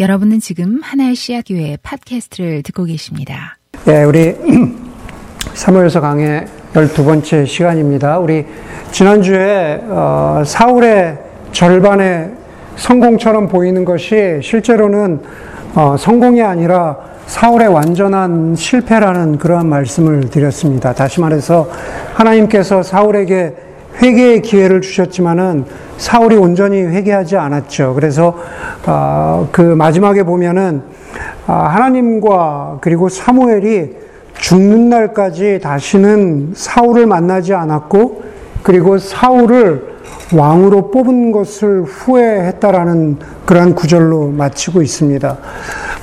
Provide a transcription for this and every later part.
여러분은 지금 하나의 씨앗 교회 팟캐스트를 듣고 계십니다. 예, 우리 사무엘서 강의 12번째 시간입니다. 우리 지난주에 어, 사울의 절반의 성공처럼 보이는 것이 실제로는 어, 성공이 아니라 사울의 완전한 실패라는 그러한 말씀을 드렸습니다. 다시 말해서 하나님께서 사울에게 회개의 기회를 주셨지만은 사울이 온전히 회개하지 않았죠. 그래서 어, 그 마지막에 보면은 어, 하나님과 그리고 사무엘이 죽는 날까지 다시는 사울을 만나지 않았고 그리고 사울을 왕으로 뽑은 것을 후회했다라는 그러한 구절로 마치고 있습니다.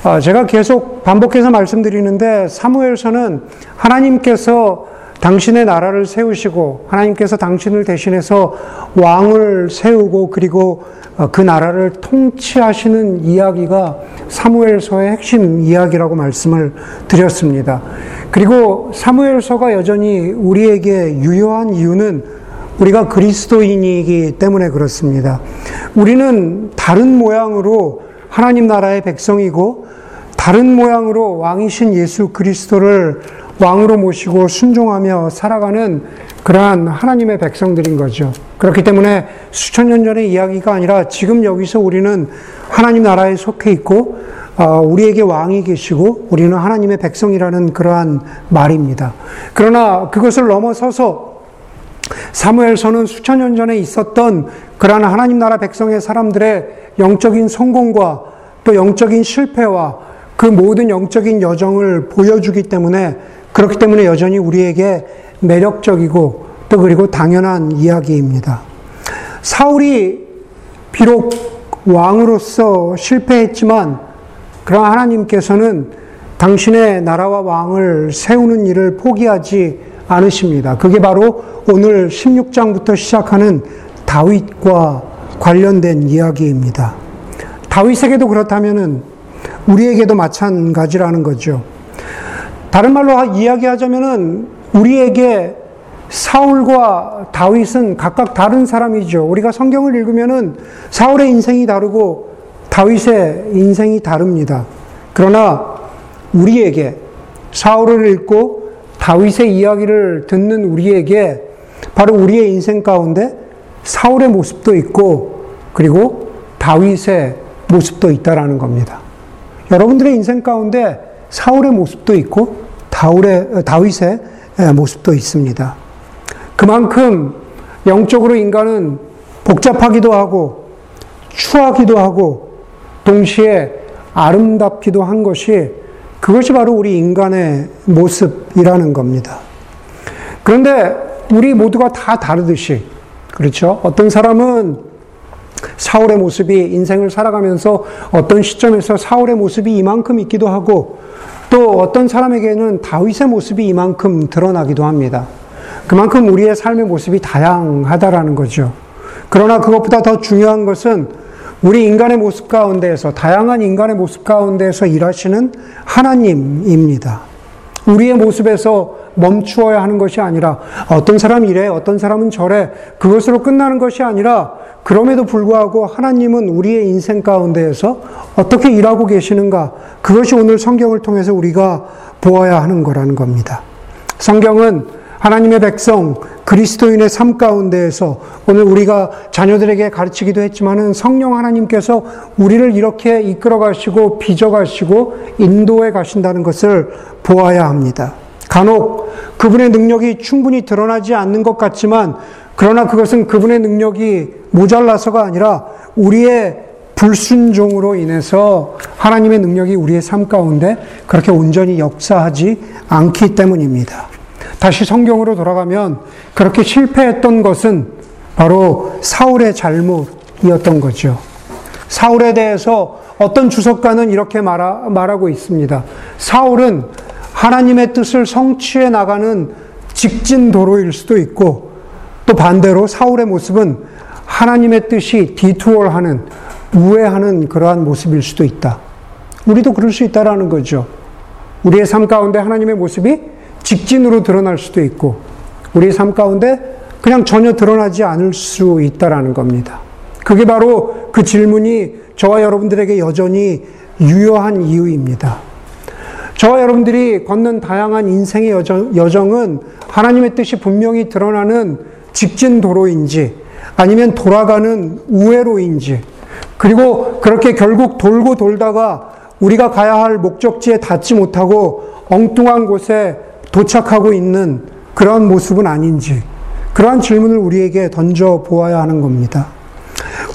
어, 제가 계속 반복해서 말씀드리는데 사무엘서는 하나님께서 당신의 나라를 세우시고 하나님께서 당신을 대신해서 왕을 세우고 그리고 어, 그 나라를 통치하시는 이야기가 사무엘서의 핵심 이야기라고 말씀을 드렸습니다. 그리고 사무엘서가 여전히 우리에게 유효한 이유는 우리가 그리스도인이기 때문에 그렇습니다. 우리는 다른 모양으로 하나님 나라의 백성이고 다른 모양으로 왕이신 예수 그리스도를 왕으로 모시고 순종하며 살아가는 그러한 하나님의 백성들인 거죠. 그렇기 때문에 수천 년 전의 이야기가 아니라 지금 여기서 우리는 하나님 나라에 속해 있고 어, 우리에게 왕이 계시고 우리는 하나님의 백성이라는 그러한 말입니다. 그러나 그것을 넘어서서 사무엘서는 수천 년 전에 있었던 그러한 하나님 나라 백성의 사람들의 영적인 성공과 또 영적인 실패와 그 모든 영적인 여정을 보여주기 때문에 그렇기 때문에 여전히 우리에게 매력적이고 또 그리고 당연한 이야기입니다. 사울이 비록 왕으로서 실패했지만 그러나 하나님께서는 당신의 나라와 왕을 세우는 일을 포기하지 않으십니다. 그게 바로 오늘 16장부터 시작하는 다윗과 관련된 이야기입니다. 다윗에게도 그렇다면은 우리에게도 마찬가지라는 거죠. 다른 말로 이야기하자면은 우리에게 사울과 다윗은 각각 다른 사람이죠. 우리가 성경을 읽으면은 사울의 인생이 다르고 다윗의 인생이 다릅니다. 그러나 우리에게 사울을 읽고 다윗의 이야기를 듣는 우리에게 바로 우리의 인생 가운데 사울의 모습도 있고 그리고 다윗의 모습도 있다라는 겁니다. 여러분들의 인생 가운데 사울의 모습도 있고 다울의, 다윗의 모습도 있습니다. 그만큼 영적으로 인간은 복잡하기도 하고 추하기도 하고 동시에 아름답기도 한 것이 그것이 바로 우리 인간의 모습이라는 겁니다. 그런데 우리 모두가 다 다르듯이 그렇죠? 어떤 사람은 사울의 모습이 인생을 살아가면서 어떤 시점에서 사울의 모습이 이만큼 있기도 하고 또 어떤 사람에게는 다윗의 모습이 이만큼 드러나기도 합니다. 그만큼 우리의 삶의 모습이 다양하다라는 거죠. 그러나 그것보다 더 중요한 것은 우리 인간의 모습 가운데에서 다양한 인간의 모습 가운데에서 일하시는 하나님입니다. 우리의 모습에서 멈추어야 하는 것이 아니라 어떤 사람 이래, 어떤 사람은 저래, 그것으로 끝나는 것이 아니라 그럼에도 불구하고 하나님은 우리의 인생 가운데에서 어떻게 일하고 계시는가, 그것이 오늘 성경을 통해서 우리가 보아야 하는 거라는 겁니다. 성경은 하나님의 백성, 그리스도인의 삶 가운데에서 오늘 우리가 자녀들에게 가르치기도 했지만은 성령 하나님께서 우리를 이렇게 이끌어 가시고 빚어 가시고 인도해 가신다는 것을 보아야 합니다. 간혹 그분의 능력이 충분히 드러나지 않는 것 같지만 그러나 그것은 그분의 능력이 모자라서가 아니라 우리의 불순종으로 인해서 하나님의 능력이 우리의 삶 가운데 그렇게 온전히 역사하지 않기 때문입니다. 다시 성경으로 돌아가면 그렇게 실패했던 것은 바로 사울의 잘못이었던 거죠. 사울에 대해서 어떤 주석가는 이렇게 말하, 말하고 있습니다. 사울은 하나님의 뜻을 성취해 나가는 직진 도로일 수도 있고 또 반대로 사울의 모습은 하나님의 뜻이 디투어하는 우회하는 그러한 모습일 수도 있다. 우리도 그럴 수 있다라는 거죠. 우리의 삶 가운데 하나님의 모습이 직진으로 드러날 수도 있고 우리 삶 가운데 그냥 전혀 드러나지 않을 수 있다라는 겁니다. 그게 바로 그 질문이 저와 여러분들에게 여전히 유효한 이유입니다. 저와 여러분들이 걷는 다양한 인생의 여정, 여정은 하나님의 뜻이 분명히 드러나는 직진 도로인지 아니면 돌아가는 우회로인지 그리고 그렇게 결국 돌고 돌다가 우리가 가야 할 목적지에 닿지 못하고 엉뚱한 곳에 도착하고 있는 그러한 모습은 아닌지 그러한 질문을 우리에게 던져 보아야 하는 겁니다.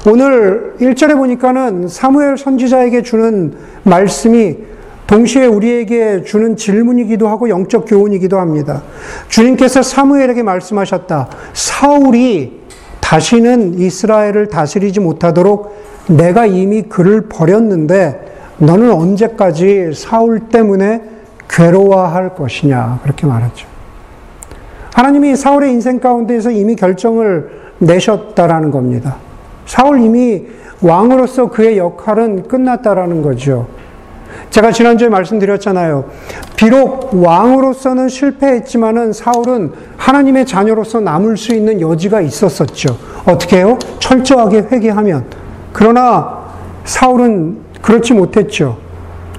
오늘 1절에 보니까는 사무엘 선지자에게 주는 말씀이 동시에 우리에게 주는 질문이기도 하고 영적 교훈이기도 합니다. 주님께서 사무엘에게 말씀하셨다. 사울이 다시는 이스라엘을 다스리지 못하도록 내가 이미 그를 버렸는데 너는 언제까지 사울 때문에 괴로워할 것이냐. 그렇게 말하죠. 하나님이 사울의 인생 가운데에서 이미 결정을 내셨다라는 겁니다. 사울 이미 왕으로서 그의 역할은 끝났다라는 거죠. 제가 지난주에 말씀드렸잖아요. 비록 왕으로서는 실패했지만은 사울은 하나님의 자녀로서 남을 수 있는 여지가 있었었죠. 어떻게 해요? 철저하게 회개하면. 그러나 사울은 그렇지 못했죠.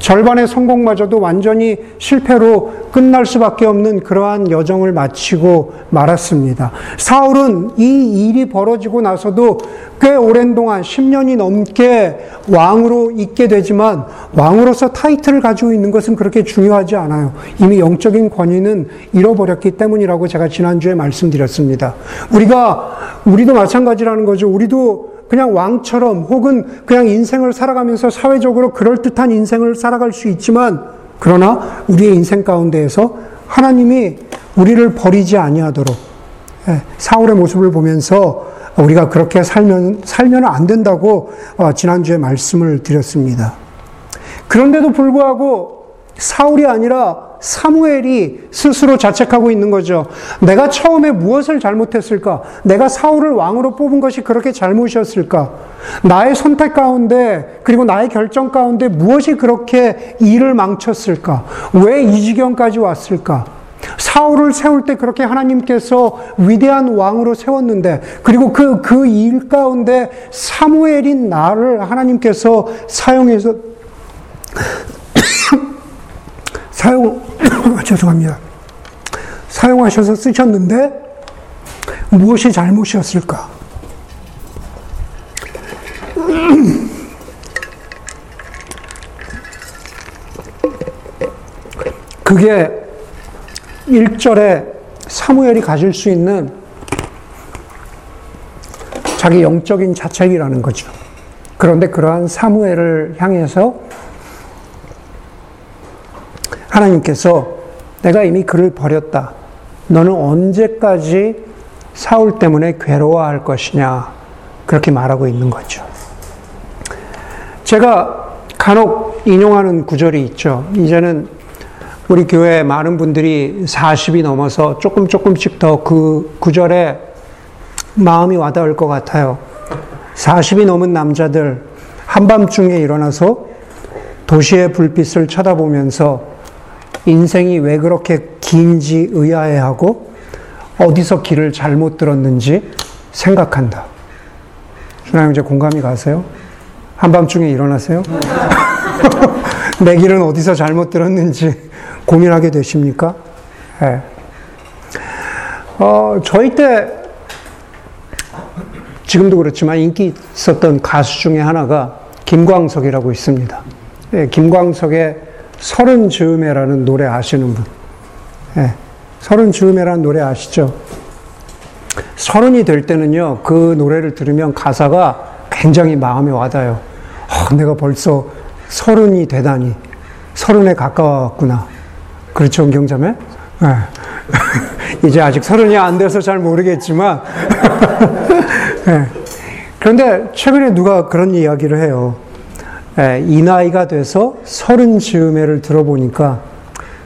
절반의 성공마저도 완전히 실패로 끝날 수밖에 없는 그러한 여정을 마치고 말았습니다. 사울은 이 일이 벌어지고 나서도 꽤 오랜 동안 10년이 넘게 왕으로 있게 되지만 왕으로서 타이틀을 가지고 있는 것은 그렇게 중요하지 않아요. 이미 영적인 권위는 잃어버렸기 때문이라고 제가 지난주에 말씀드렸습니다. 우리가, 우리도 마찬가지라는 거죠. 우리도 그냥 왕처럼 혹은 그냥 인생을 살아가면서 사회적으로 그럴듯한 인생을 살아갈 수 있지만 그러나 우리의 인생 가운데에서 하나님이 우리를 버리지 아니하도록 예, 사울의 모습을 보면서 우리가 그렇게 살면 살면 안 된다고 어, 지난주에 말씀을 드렸습니다. 그런데도 불구하고 사울이 아니라 사무엘이 스스로 자책하고 있는 거죠. 내가 처음에 무엇을 잘못했을까? 내가 사울을 왕으로 뽑은 것이 그렇게 잘못이었을까? 나의 선택 가운데, 그리고 나의 결정 가운데 무엇이 그렇게 일을 망쳤을까? 왜 이 지경까지 왔을까? 사울을 세울 때 그렇게 하나님께서 위대한 왕으로 세웠는데, 그리고 그, 그 일 가운데 사무엘인 나를 하나님께서 사용해서 사용, 죄송합니다. 사용하셔서 쓰셨는데 무엇이 잘못이었을까? 그게 1절에 사무엘이 가질 수 있는 자기 영적인 자책이라는 거죠. 그런데 그러한 사무엘을 향해서 하나님께서 내가 이미 그를 버렸다. 너는 언제까지 사울 때문에 괴로워할 것이냐. 그렇게 말하고 있는 거죠. 제가 간혹 인용하는 구절이 있죠. 이제는 우리 교회 많은 분들이 40이 넘어서 조금 조금씩 더 그 구절에 마음이 와닿을 것 같아요. 40이 넘은 남자들 한밤중에 일어나서 도시의 불빛을 쳐다보면서 인생이 왜 그렇게 긴지 의아해하고 어디서 길을 잘못 들었는지 생각한다. 준하 이제 공감이 가세요? 한밤중에 일어나세요? 내 길은 어디서 잘못 들었는지 고민하게 되십니까? 네. 어, 저희 때 지금도 그렇지만 인기 있었던 가수 중에 하나가 김광석이라고 있습니다. 네, 김광석의 서른 즈음에라는 노래 아시는 분? 예. 서른 즈음에라는 노래 아시죠? 서른이 될 때는요, 그 노래를 들으면 가사가 굉장히 마음에 와닿아요. 어, 내가 벌써 서른이 되다니, 서른에 가까웠구나. 그렇죠, 은경자매? 예. 이제 아직 서른이 안 돼서 잘 모르겠지만, 예. 그런데 최근에 누가 그런 이야기를 해요. 예, 이 나이가 돼서 서른 즈음에를 들어보니까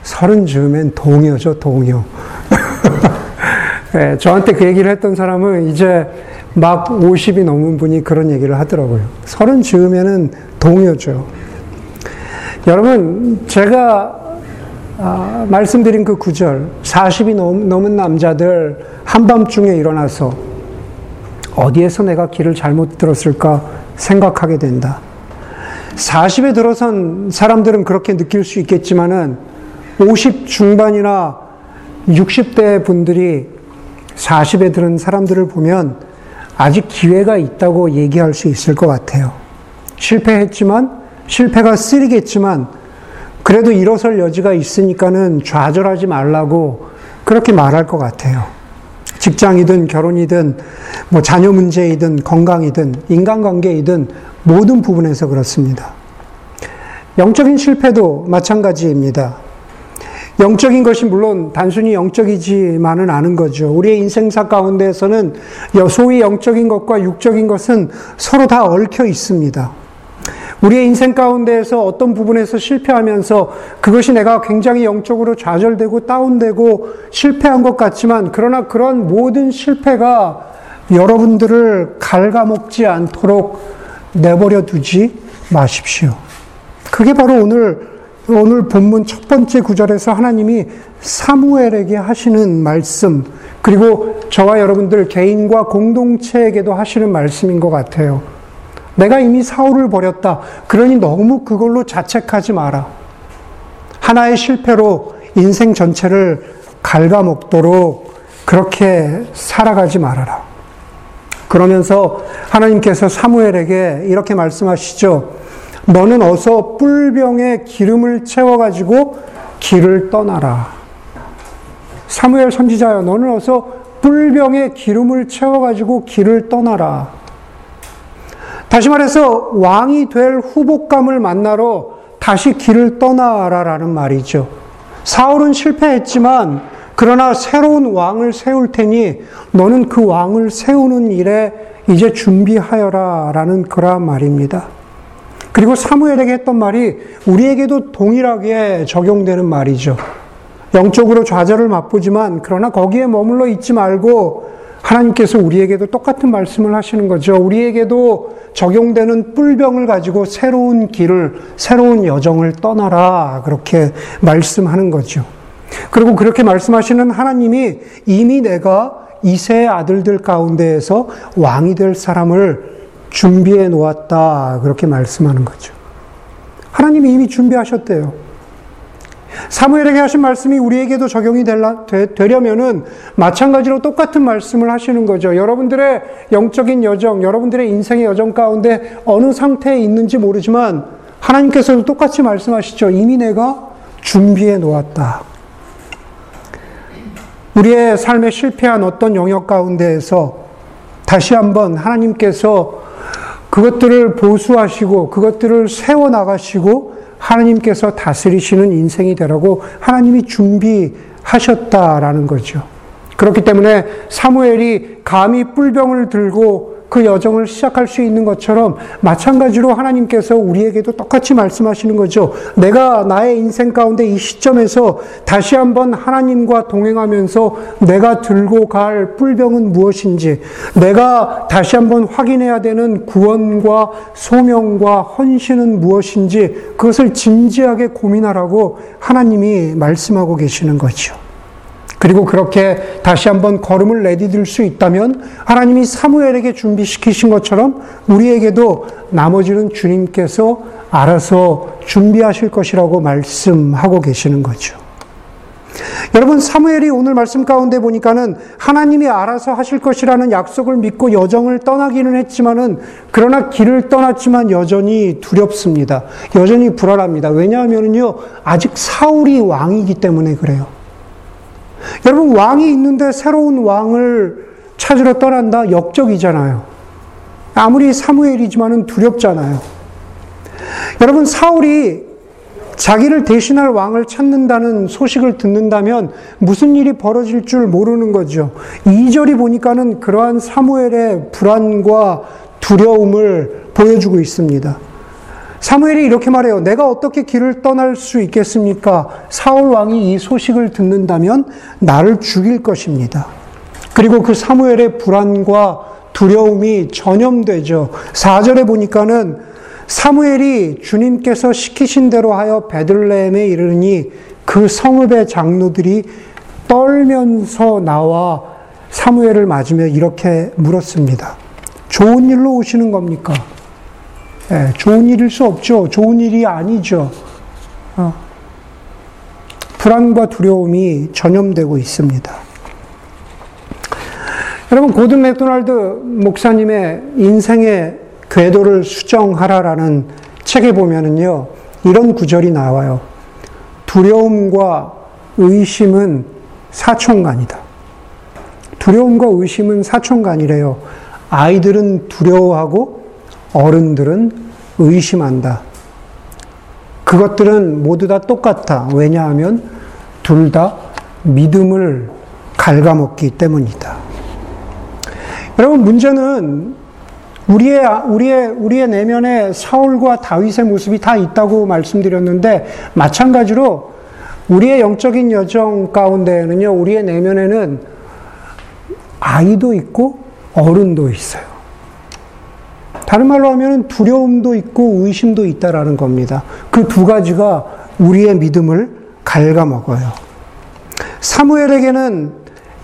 서른 즈음엔 동요죠, 동요. 예, 저한테 그 얘기를 했던 사람은 이제 막 50이 넘은 분이 그런 얘기를 하더라고요. 서른 즈음에는 동요죠. 여러분, 제가 아, 말씀드린 그 구절, 40이 넘, 넘은 남자들 한밤중에 일어나서 어디에서 내가 길을 잘못 들었을까 생각하게 된다. 40에 들어선 사람들은 그렇게 느낄 수 있겠지만은 50 중반이나 60대 분들이 40에 들은 사람들을 보면 아직 기회가 있다고 얘기할 수 있을 것 같아요. 실패했지만, 실패가 쓰리겠지만, 그래도 일어설 여지가 있으니까는 좌절하지 말라고 그렇게 말할 것 같아요. 직장이든 결혼이든 뭐 자녀 문제이든 건강이든 인간관계이든 모든 부분에서 그렇습니다. 영적인 실패도 마찬가지입니다. 영적인 것이 물론 단순히 영적이지만은 않은 거죠. 우리의 인생사 가운데에서는 소위 영적인 것과 육적인 것은 서로 다 얽혀 있습니다. 우리의 인생 가운데에서 어떤 부분에서 실패하면서 그것이 내가 굉장히 영적으로 좌절되고 다운되고 실패한 것 같지만 그러나 그런 모든 실패가 여러분들을 갉아먹지 않도록 내버려 두지 마십시오. 그게 바로 오늘 오늘 본문 첫 번째 구절에서 하나님이 사무엘에게 하시는 말씀, 그리고 저와 여러분들 개인과 공동체에게도 하시는 말씀인 것 같아요. 내가 이미 사울을 버렸다. 그러니 너무 그걸로 자책하지 마라. 하나의 실패로 인생 전체를 갉아먹도록 그렇게 살아가지 말아라. 그러면서 하나님께서 사무엘에게 이렇게 말씀하시죠. 너는 어서 뿔병에 기름을 채워가지고 길을 떠나라. 사무엘 선지자여, 너는 어서 뿔병에 기름을 채워가지고 길을 떠나라. 다시 말해서 왕이 될 후복감을 만나러 다시 길을 떠나라라는 말이죠. 사울은 실패했지만 그러나 새로운 왕을 세울 테니 너는 그 왕을 세우는 일에 이제 준비하여라 라는 그러한 말입니다. 그리고 사무엘에게 했던 말이 우리에게도 동일하게 적용되는 말이죠. 영적으로 좌절을 맛보지만 그러나 거기에 머물러 있지 말고 하나님께서 우리에게도 똑같은 말씀을 하시는 거죠. 우리에게도 적용되는 뿔병을 가지고 새로운 길을, 새로운 여정을 떠나라. 그렇게 말씀하는 거죠. 그리고 그렇게 말씀하시는 하나님이 이미 내가 이세 아들들 가운데에서 왕이 될 사람을 준비해 놓았다. 그렇게 말씀하는 거죠. 하나님이 이미 준비하셨대요. 사무엘에게 하신 말씀이 우리에게도 적용이 되려면은 마찬가지로 똑같은 말씀을 하시는 거죠. 여러분들의 영적인 여정, 여러분들의 인생의 여정 가운데 어느 상태에 있는지 모르지만 하나님께서도 똑같이 말씀하시죠. 이미 내가 준비해 놓았다. 우리의 삶에 실패한 어떤 영역 가운데에서 다시 한번 하나님께서 그것들을 보수하시고 그것들을 세워나가시고 하나님께서 다스리시는 인생이 되라고 하나님이 준비하셨다라는 거죠. 그렇기 때문에 사무엘이 감히 뿔병을 들고 그 여정을 시작할 수 있는 것처럼 마찬가지로 하나님께서 우리에게도 똑같이 말씀하시는 거죠. 내가 나의 인생 가운데 이 시점에서 다시 한번 하나님과 동행하면서 내가 들고 갈 뿔병은 무엇인지, 내가 다시 한번 확인해야 되는 구원과 소명과 헌신은 무엇인지 그것을 진지하게 고민하라고 하나님이 말씀하고 계시는 거죠. 그리고 그렇게 다시 한번 걸음을 내디딜 수 있다면 하나님이 사무엘에게 준비시키신 것처럼 우리에게도 나머지는 주님께서 알아서 준비하실 것이라고 말씀하고 계시는 거죠. 여러분, 사무엘이 오늘 말씀 가운데 보니까는 하나님이 알아서 하실 것이라는 약속을 믿고 여정을 떠나기는 했지만은, 그러나 길을 떠났지만 여전히 두렵습니다. 여전히 불안합니다. 왜냐하면요, 아직 사울이 왕이기 때문에 그래요. 여러분, 왕이 있는데 새로운 왕을 찾으러 떠난다? 역적이잖아요. 아무리 사무엘이지만은 두렵잖아요. 여러분, 사울이 자기를 대신할 왕을 찾는다는 소식을 듣는다면 무슨 일이 벌어질 줄 모르는 거죠. 2절이 보니까는 그러한 사무엘의 불안과 두려움을 보여주고 있습니다. 사무엘이 이렇게 말해요. 내가 어떻게 길을 떠날 수 있겠습니까? 사울 왕이 이 소식을 듣는다면 나를 죽일 것입니다. 그리고 그 사무엘의 불안과 두려움이 전염되죠. 4절에 보니까는 사무엘이 주님께서 시키신 대로 하여 베들레헴에 이르니 그 성읍의 장로들이 떨면서 나와 사무엘을 맞으며 이렇게 물었습니다. 좋은 일로 오시는 겁니까? 예, 좋은 일일 수 없죠. 좋은 일이 아니죠. 어. 불안과 두려움이 전염되고 있습니다. 여러분, 고든 맥도날드 목사님의 인생의 궤도를 수정하라라는 책에 보면은요, 이런 구절이 나와요. 두려움과 의심은 사촌간이다. 두려움과 의심은 사촌간이래요. 아이들은 두려워하고 어른들은 의심한다. 그것들은 모두 다 똑같아. 왜냐하면 둘 다 믿음을 갉아먹기 때문이다. 여러분, 문제는 우리의, 우리의, 우리의 내면에 사울과 다윗의 모습이 다 있다고 말씀드렸는데, 마찬가지로 우리의 영적인 여정 가운데에는요, 우리의 내면에는 아이도 있고 어른도 있어요. 다른 말로 하면 두려움도 있고 의심도 있다라는 겁니다. 그 두 가지가 우리의 믿음을 갉아먹어요. 사무엘에게는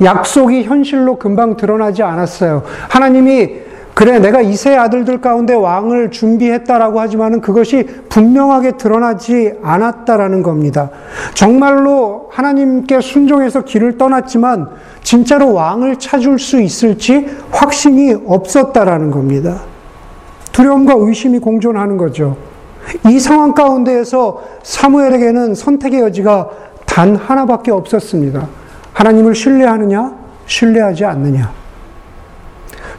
약속이 현실로 금방 드러나지 않았어요. 하나님이 그래, 내가 이세 아들들 가운데 왕을 준비했다라고 하지만은 그것이 분명하게 드러나지 않았다라는 겁니다. 정말로 하나님께 순종해서 길을 떠났지만 진짜로 왕을 찾을 수 있을지 확신이 없었다라는 겁니다. 두려움과 의심이 공존하는 거죠. 이 상황 가운데에서 사무엘에게는 선택의 여지가 단 하나밖에 없었습니다. 하나님을 신뢰하느냐, 신뢰하지 않느냐.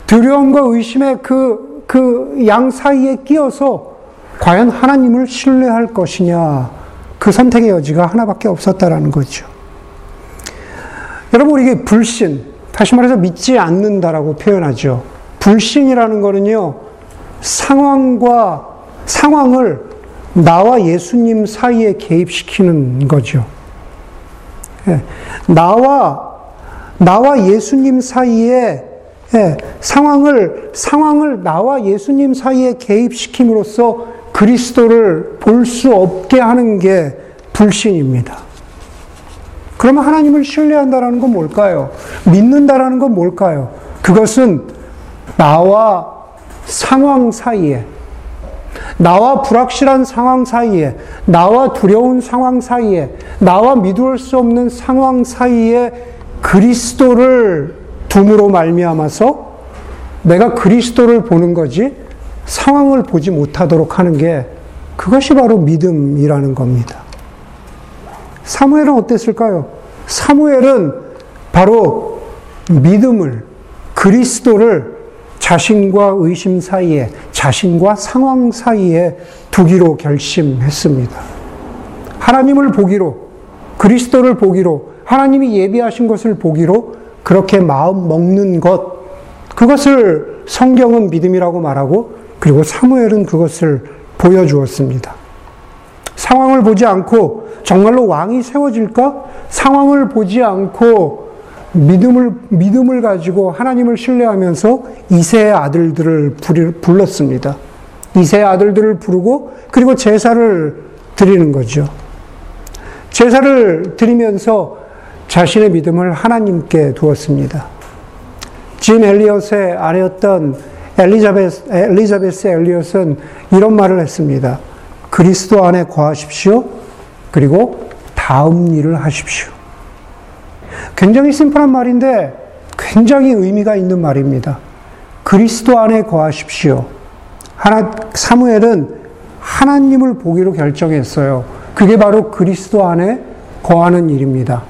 두려움과 의심의 그, 그 양 사이에 끼어서 과연 하나님을 신뢰할 것이냐. 그 선택의 여지가 하나밖에 없었다라는 거죠. 여러분, 이게 불신, 다시 말해서 믿지 않는다라고 표현하죠. 불신이라는 거는요, 상황과, 상황을 나와 예수님 사이에 개입시키는 거죠. 예, 나와, 나와 예수님 사이에 예, 상황을, 상황을 나와 예수님 사이에 개입시킴으로써 그리스도를 볼 수 없게 하는 게 불신입니다. 그러면 하나님을 신뢰한다라는 건 뭘까요? 믿는다라는 건 뭘까요? 그것은 나와 상황 사이에, 나와 불확실한 상황 사이에, 나와 두려운 상황 사이에, 나와 믿을 수 없는 상황 사이에 그리스도를 둠으로 말미암아서 내가 그리스도를 보는 거지 상황을 보지 못하도록 하는 게 그것이 바로 믿음이라는 겁니다. 사무엘은 어땠을까요? 사무엘은 바로 믿음을 그리스도를 자신과 의심 사이에 자신과 상황 사이에 두기로 결심했습니다. 하나님을 보기로 그리스도를 보기로 하나님이 예비하신 것을 보기로 그렇게 마음 먹는 것, 그것을 성경은 믿음이라고 말하고, 그리고 사무엘은 그것을 보여주었습니다. 상황을 보지 않고 정말로 왕이 세워질까? 상황을 보지 않고 믿음을, 믿음을 가지고 하나님을 신뢰하면서 이세의 아들들을 불렀습니다. 이세의 아들들을 부르고 그리고 제사를 드리는 거죠. 제사를 드리면서 자신의 믿음을 하나님께 두었습니다. 짐 엘리엇의 아내였던 엘리자베스, 엘리자베스 엘리엇은 이런 말을 했습니다. 그리스도 안에 거하십시오. 그리고 다음 일을 하십시오. 굉장히 심플한 말인데 굉장히 의미가 있는 말입니다. 그리스도 안에 거하십시오. 하나, 사무엘은 하나님을 보기로 결정했어요. 그게 바로 그리스도 안에 거하는 일입니다.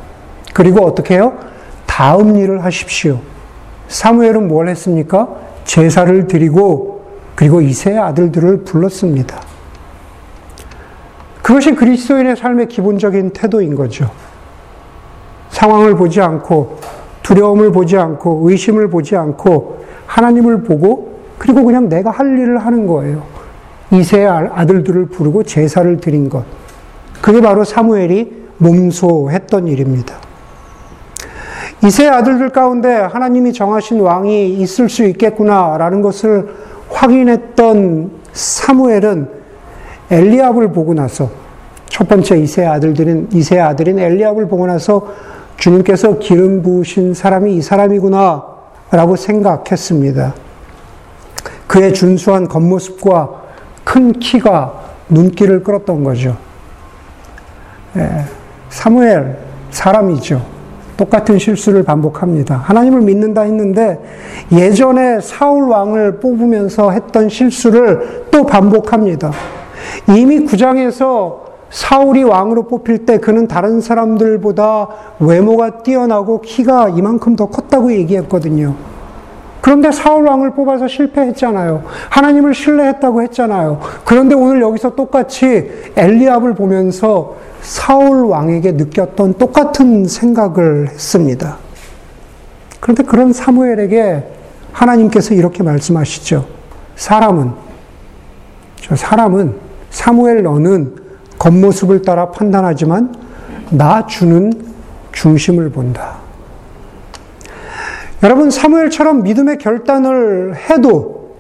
그리고 어떻게 해요? 다음 일을 하십시오. 사무엘은 뭘 했습니까? 제사를 드리고 그리고 이세의 아들들을 불렀습니다. 그것이 그리스도인의 삶의 기본적인 태도인 거죠. 상황을 보지 않고 두려움을 보지 않고 의심을 보지 않고 하나님을 보고 그리고 그냥 내가 할 일을 하는 거예요. 이세의 아들들을 부르고 제사를 드린 것. 그게 바로 사무엘이 몸소했던 일입니다. 이세 아들들 가운데 하나님이 정하신 왕이 있을 수 있겠구나라는 것을 확인했던 사무엘은 엘리압을 보고 나서 첫 번째 이세 아들들인 이세 아들인 엘리압을 보고 나서 주님께서 기름 부으신 사람이 이 사람이구나 라고 생각했습니다. 그의 준수한 겉모습과 큰 키가 눈길을 끌었던 거죠. 예, 사무엘 사람이죠. 똑같은 실수를 반복합니다. 하나님을 믿는다 했는데 예전에 사울 왕을 뽑으면서 했던 실수를 또 반복합니다. 이미 구장에서 사울이 왕으로 뽑힐 때 그는 다른 사람들보다 외모가 뛰어나고 키가 이만큼 더 컸다고 얘기했거든요. 그런데 사울 왕을 뽑아서 실패했잖아요. 하나님을 신뢰했다고 했잖아요. 그런데 오늘 여기서 똑같이 엘리압을 보면서 사울 왕에게 느꼈던 똑같은 생각을 했습니다. 그런데 그런 사무엘에게 하나님께서 이렇게 말씀하시죠. 사람은 저 사람은 사무엘 너는 겉모습을 따라 판단하지만 나 주는 중심을 본다. 여러분 사무엘처럼 믿음의 결단을 해도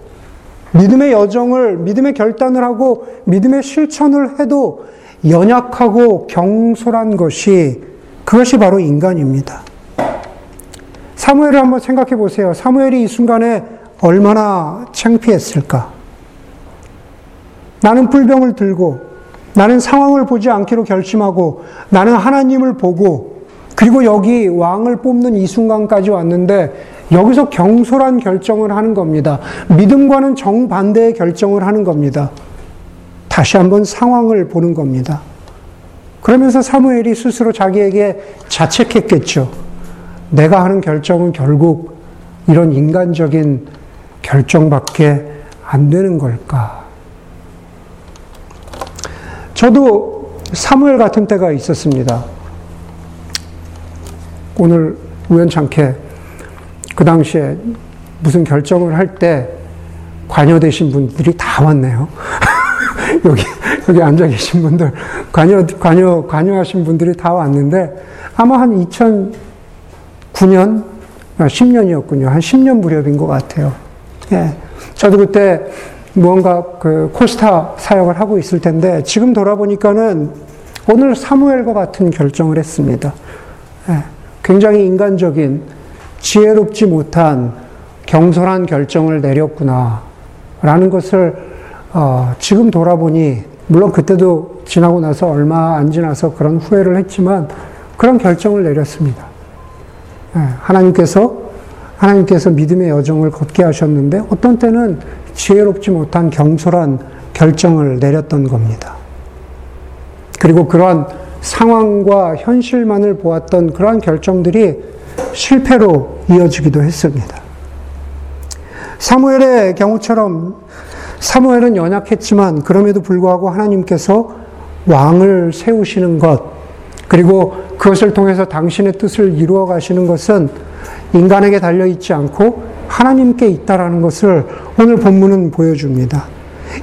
믿음의 여정을 믿음의 결단을 하고 믿음의 실천을 해도 연약하고 경솔한 것이 그것이 바로 인간입니다. 사무엘을 한번 생각해 보세요. 사무엘이 이 순간에 얼마나 창피했을까? 나는 뿔병을 들고 나는 상황을 보지 않기로 결심하고 나는 하나님을 보고 그리고 여기 왕을 뽑는 이 순간까지 왔는데 여기서 경솔한 결정을 하는 겁니다. 믿음과는 정반대의 결정을 하는 겁니다. 다시 한번 상황을 보는 겁니다. 그러면서 사무엘이 스스로 자기에게 자책했겠죠. 내가 하는 결정은 결국 이런 인간적인 결정밖에 안 되는 걸까? 저도 사무엘 같은 때가 있었습니다. 오늘 우연찮게 그 당시에 무슨 결정을 할 때 관여되신 분들이 다 왔네요. 여기, 여기 앉아 계신 분들, 관여, 관여, 관여하신 분들이 다 왔는데 아마 한 2009년, 10년이었군요. 한 10년 무렵인 것 같아요. 예. 저도 그때 무언가 그 코스타 사역을 하고 있을 텐데 지금 돌아보니까는 오늘 사무엘과 같은 결정을 했습니다. 예. 굉장히 인간적인 지혜롭지 못한 경솔한 결정을 내렸구나. 라는 것을 어, 지금 돌아보니 물론 그때도 지나고 나서 얼마 안 지나서 그런 후회를 했지만 그런 결정을 내렸습니다. 예, 하나님께서 하나님께서 믿음의 여정을 걷게 하셨는데 어떤 때는 지혜롭지 못한 경솔한 결정을 내렸던 겁니다. 그리고 그러한 상황과 현실만을 보았던 그러한 결정들이 실패로 이어지기도 했습니다. 사무엘의 경우처럼 사무엘은 연약했지만 그럼에도 불구하고 하나님께서 왕을 세우시는 것 그리고 그것을 통해서 당신의 뜻을 이루어 가시는 것은 인간에게 달려 있지 않고 하나님께 있다라는 것을 오늘 본문은 보여줍니다.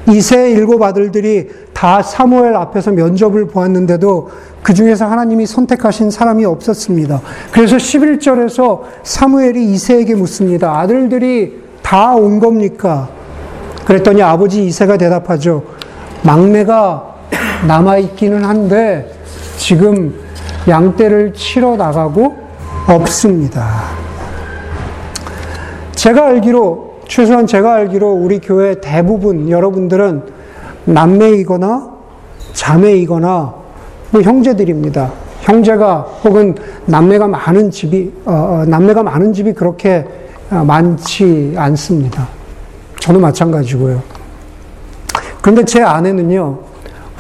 이세 일곱 아들들이 다 사무엘 앞에서 면접을 보았는데도 그 중에서 하나님이 선택하신 사람이 없었습니다. 그래서 11절에서 사무엘이 이세에게 묻습니다. 아들들이 다 온 겁니까? 그랬더니 아버지 이세가 대답하죠. 막내가 남아있기는 한데 지금 양떼를 치러 나가고 없습니다. 제가 알기로, 최소한 제가 알기로 우리 교회 대부분 여러분들은 남매이거나 자매이거나 뭐 형제들입니다. 형제가 혹은 남매가 많은 집이, 어, 어 남매가 많은 집이 그렇게 어, 많지 않습니다. 저도 마찬가지고요. 그런데 제 아내는요,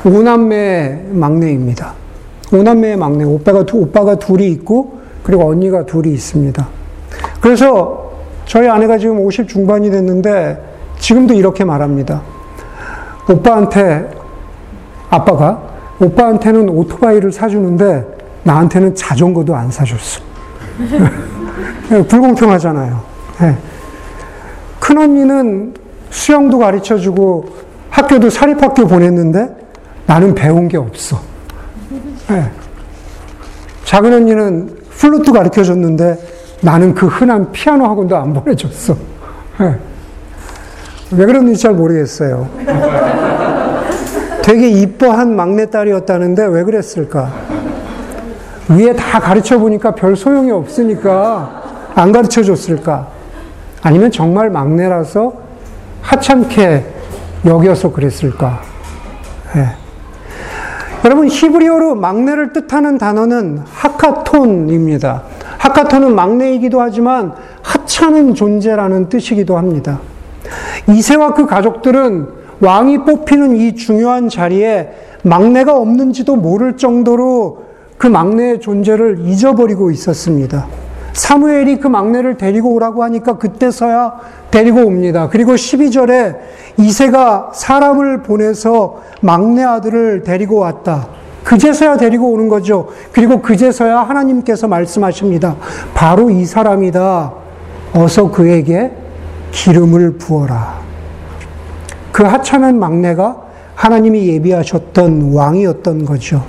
오남매 막내입니다. 오남매의 막내, 오빠가, 오빠가 둘이 있고, 그리고 언니가 둘이 있습니다. 그래서 저희 아내가 지금 50 중반이 됐는데, 지금도 이렇게 말합니다. 오빠한테, 아빠가, 오빠한테는 오토바이를 사주는데, 나한테는 자전거도 안 사줬어. 불공평하잖아요. 네. 큰 언니는 수영도 가르쳐 주고 학교도 사립학교 보냈는데 나는 배운 게 없어. 네. 작은 언니는 플루트 가르쳐 줬는데 나는 그 흔한 피아노 학원도 안 보내줬어. 네. 왜 그런지 잘 모르겠어요. 되게 이뻐한 막내딸이었다는데 왜 그랬을까? 위에 다 가르쳐 보니까 별 소용이 없으니까 안 가르쳐 줬을까? 아니면 정말 막내라서 하찮게 여겨서 그랬을까? 예. 여러분 히브리어로 막내를 뜻하는 단어는 하카톤입니다. 하카톤은 막내이기도 하지만 하찮은 존재라는 뜻이기도 합니다. 이세와 그 가족들은 왕이 뽑히는 이 중요한 자리에 막내가 없는지도 모를 정도로 그 막내의 존재를 잊어버리고 있었습니다. 사무엘이 그 막내를 데리고 오라고 하니까 그때서야 데리고 옵니다. 그리고 12절에 이세가 사람을 보내서 막내 아들을 데리고 왔다. 그제서야 데리고 오는 거죠. 그리고 그제서야 하나님께서 말씀하십니다. 바로 이 사람이다. 어서 그에게 기름을 부어라. 그 하찮은 막내가 하나님이 예비하셨던 왕이었던 거죠.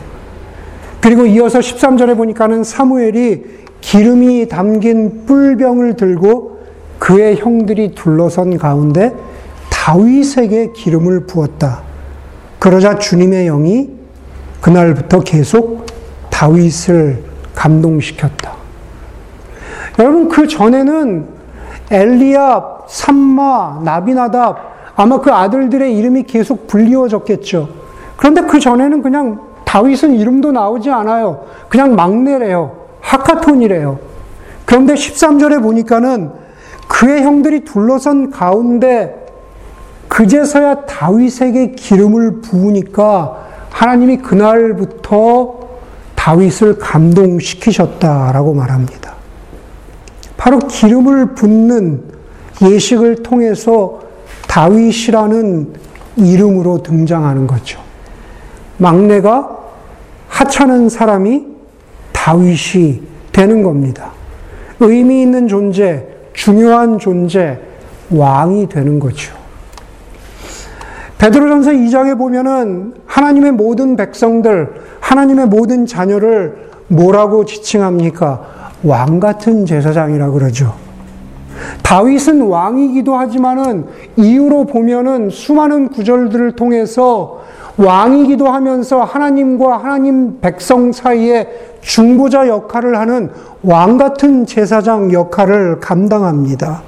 그리고 이어서 13절에 보니까는 사무엘이 기름이 담긴 뿔병을 들고 그의 형들이 둘러선 가운데 다윗에게 기름을 부었다. 그러자 주님의 영이 그날부터 계속 다윗을 감동시켰다. 여러분 그 전에는 엘리압, 삼마, 나비나답 아마 그 아들들의 이름이 계속 불리워졌겠죠. 그런데 그 전에는 그냥 다윗은 이름도 나오지 않아요. 그냥 막내래요. 하카톤이래요. 그런데 13절에 보니까는 그의 형들이 둘러선 가운데 그제서야 다윗에게 기름을 부으니까 하나님이 그날부터 다윗을 감동시키셨다라고 말합니다. 바로 기름을 붓는 예식을 통해서 다윗이라는 이름으로 등장하는 거죠. 막내가 하찮은 사람이 다윗이 되는 겁니다. 의미 있는 존재, 중요한 존재, 왕이 되는 거죠. 베드로전서 2장에 보면은 하나님의 모든 백성들, 하나님의 모든 자녀를 뭐라고 지칭합니까? 왕 같은 제사장이라 그러죠. 다윗은 왕이기도 하지만은 이유로 보면은 수많은 구절들을 통해서 왕이기도 하면서 하나님과 하나님 백성 사이에 중보자 역할을 하는 왕 같은 제사장 역할을 감당합니다.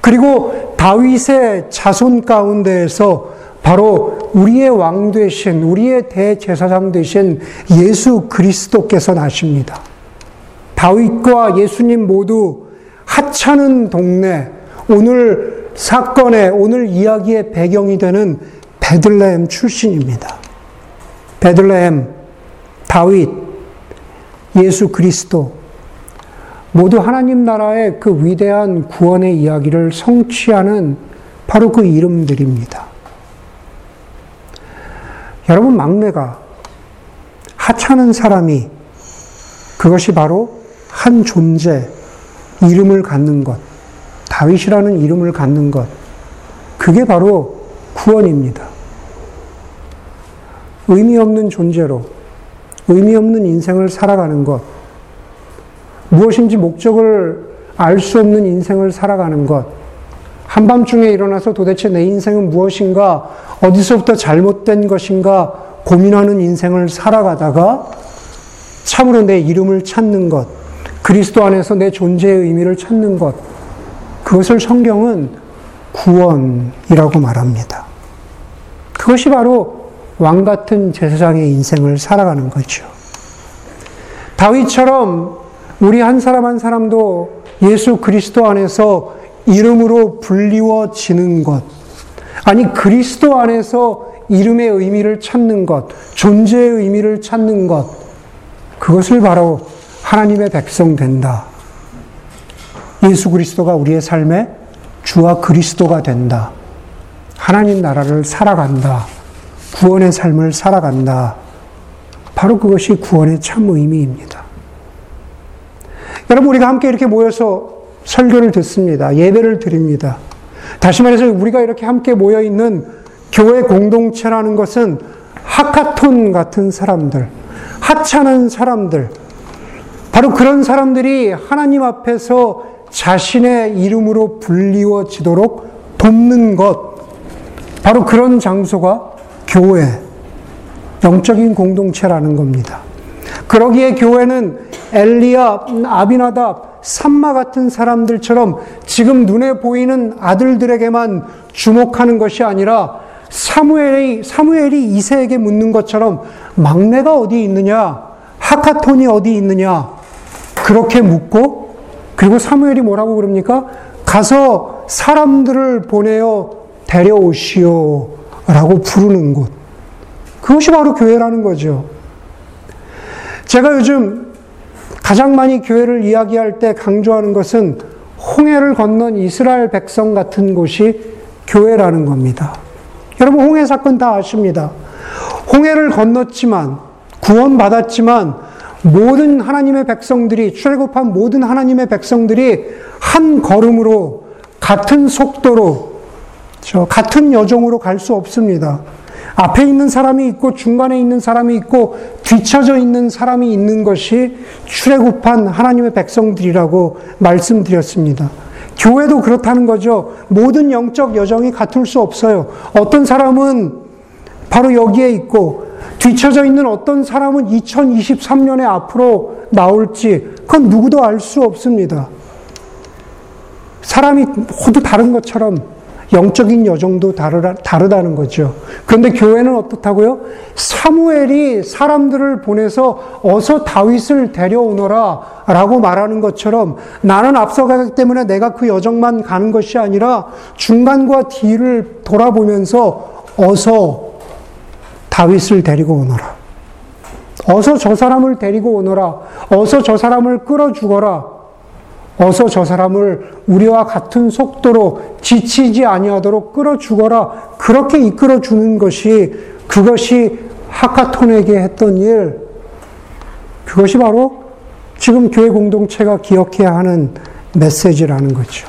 그리고 다윗의 자손 가운데에서 바로 우리의 왕 되신, 우리의 대제사장 되신 예수 그리스도께서 나십니다. 다윗과 예수님 모두 하찮은 동네, 오늘 사건의, 오늘 이야기의 배경이 되는 베들레헴 출신입니다. 베들레헴, 다윗, 예수 그리스도, 모두 하나님 나라의 그 위대한 구원의 이야기를 성취하는 바로 그 이름들입니다. 여러분, 막내가 하찮은 사람이 그것이 바로 한 존재, 이름을 갖는 것, 다윗이라는 이름을 갖는 것, 그게 바로 구원입니다. 의미 없는 존재로, 의미 없는 인생을 살아가는 것, 무엇인지 목적을 알 수 없는 인생을 살아가는 것, 한밤중에 일어나서 도대체 내 인생은 무엇인가, 어디서부터 잘못된 것인가 고민하는 인생을 살아가다가 참으로 내 이름을 찾는 것, 그리스도 안에서 내 존재의 의미를 찾는 것, 그것을 성경은 구원이라고 말합니다. 그것이 바로 왕 같은 제사장의 인생을 살아가는 거죠. 다윗처럼 우리 한 사람 한 사람도 예수 그리스도 안에서 이름으로 불리워지는 것, 아니 그리스도 안에서 이름의 의미를 찾는 것, 존재의 의미를 찾는 것, 그것을 바로 하나님의 백성 된다. 예수 그리스도가 우리의 삶의 주와 그리스도가 된다. 하나님 나라를 살아간다. 구원의 삶을 살아간다. 바로 그것이 구원의 참 의미입니다. 여러분, 우리가 함께 이렇게 모여서 설교를 듣습니다. 예배를 드립니다. 다시 말해서 우리가 이렇게 함께 모여 있는 교회 공동체라는 것은 하카톤 같은 사람들, 하찮은 사람들, 바로 그런 사람들이 하나님 앞에서 자신의 이름으로 불리워지도록 돕는 것, 바로 그런 장소가 교회, 영적인 공동체라는 겁니다. 그러기에 교회는 엘리야, 아비나답, 산마 같은 사람들처럼 지금 눈에 보이는 아들들에게만 주목하는 것이 아니라 사무엘이, 사무엘이 이세에게 묻는 것처럼 막내가 어디 있느냐? 하카톤이 어디 있느냐? 그렇게 묻고, 그리고 사무엘이 뭐라고 그럽니까? 가서 사람들을 보내어 데려오시오. 라고 부르는 곳. 그것이 바로 교회라는 거죠. 제가 요즘 가장 많이 교회를 이야기할 때 강조하는 것은 홍해를 건넌 이스라엘 백성 같은 곳이 교회라는 겁니다. 여러분, 홍해 사건 다 아십니다. 홍해를 건넜지만, 구원받았지만, 모든 하나님의 백성들이, 출애굽한 모든 하나님의 백성들이 한 걸음으로, 같은 속도로, 저 같은 여정으로 갈 수 없습니다. 앞에 있는 사람이 있고 중간에 있는 사람이 있고 뒤쳐져 있는 사람이 있는 것이 출애굽한 하나님의 백성들이라고 말씀드렸습니다. 교회도 그렇다는 거죠. 모든 영적 여정이 같을 수 없어요. 어떤 사람은 바로 여기에 있고 뒤쳐져 있는 어떤 사람은 2023년에 앞으로 나올지 그건 누구도 알 수 없습니다. 사람이 모두 다른 것처럼 영적인 여정도 다르다, 다르다는 거죠. 그런데 교회는 어떻다고요? 사무엘이 사람들을 보내서 어서 다윗을 데려오너라 라고 말하는 것처럼 나는 앞서가기 때문에 내가 그 여정만 가는 것이 아니라 중간과 뒤를 돌아보면서 어서 다윗을 데리고 오너라. 어서 저 사람을 데리고 오너라. 어서 저 사람을 끌어주거라. 어서 저 사람을 우리와 같은 속도로 지치지 아니하도록 끌어 죽어라. 그렇게 이끌어 주는 것이 그것이 하카톤에게 했던 일. 그것이 바로 지금 교회 공동체가 기억해야 하는 메시지라는 거죠.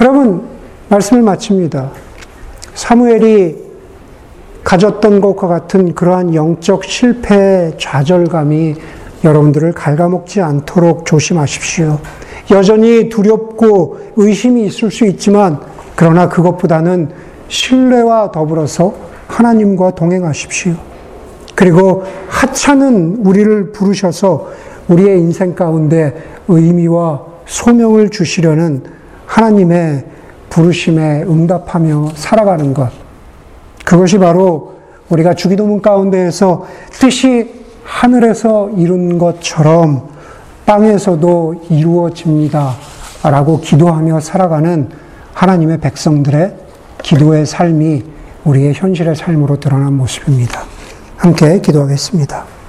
여러분, 말씀을 마칩니다. 사무엘이 가졌던 것과 같은 그러한 영적 실패 좌절감이 여러분들을 갉아먹지 않도록 조심하십시오. 여전히 두렵고 의심이 있을 수 있지만, 그러나 그것보다는 신뢰와 더불어서 하나님과 동행하십시오. 그리고 하찮은 우리를 부르셔서 우리의 인생 가운데 의미와 소명을 주시려는 하나님의 부르심에 응답하며 살아가는 것. 그것이 바로 우리가 주기도문 가운데에서 뜻이 하늘에서 이룬 것처럼 땅에서도 이루어집니다. 라고 기도하며 살아가는 하나님의 백성들의 기도의 삶이 우리의 현실의 삶으로 드러난 모습입니다. 함께 기도하겠습니다.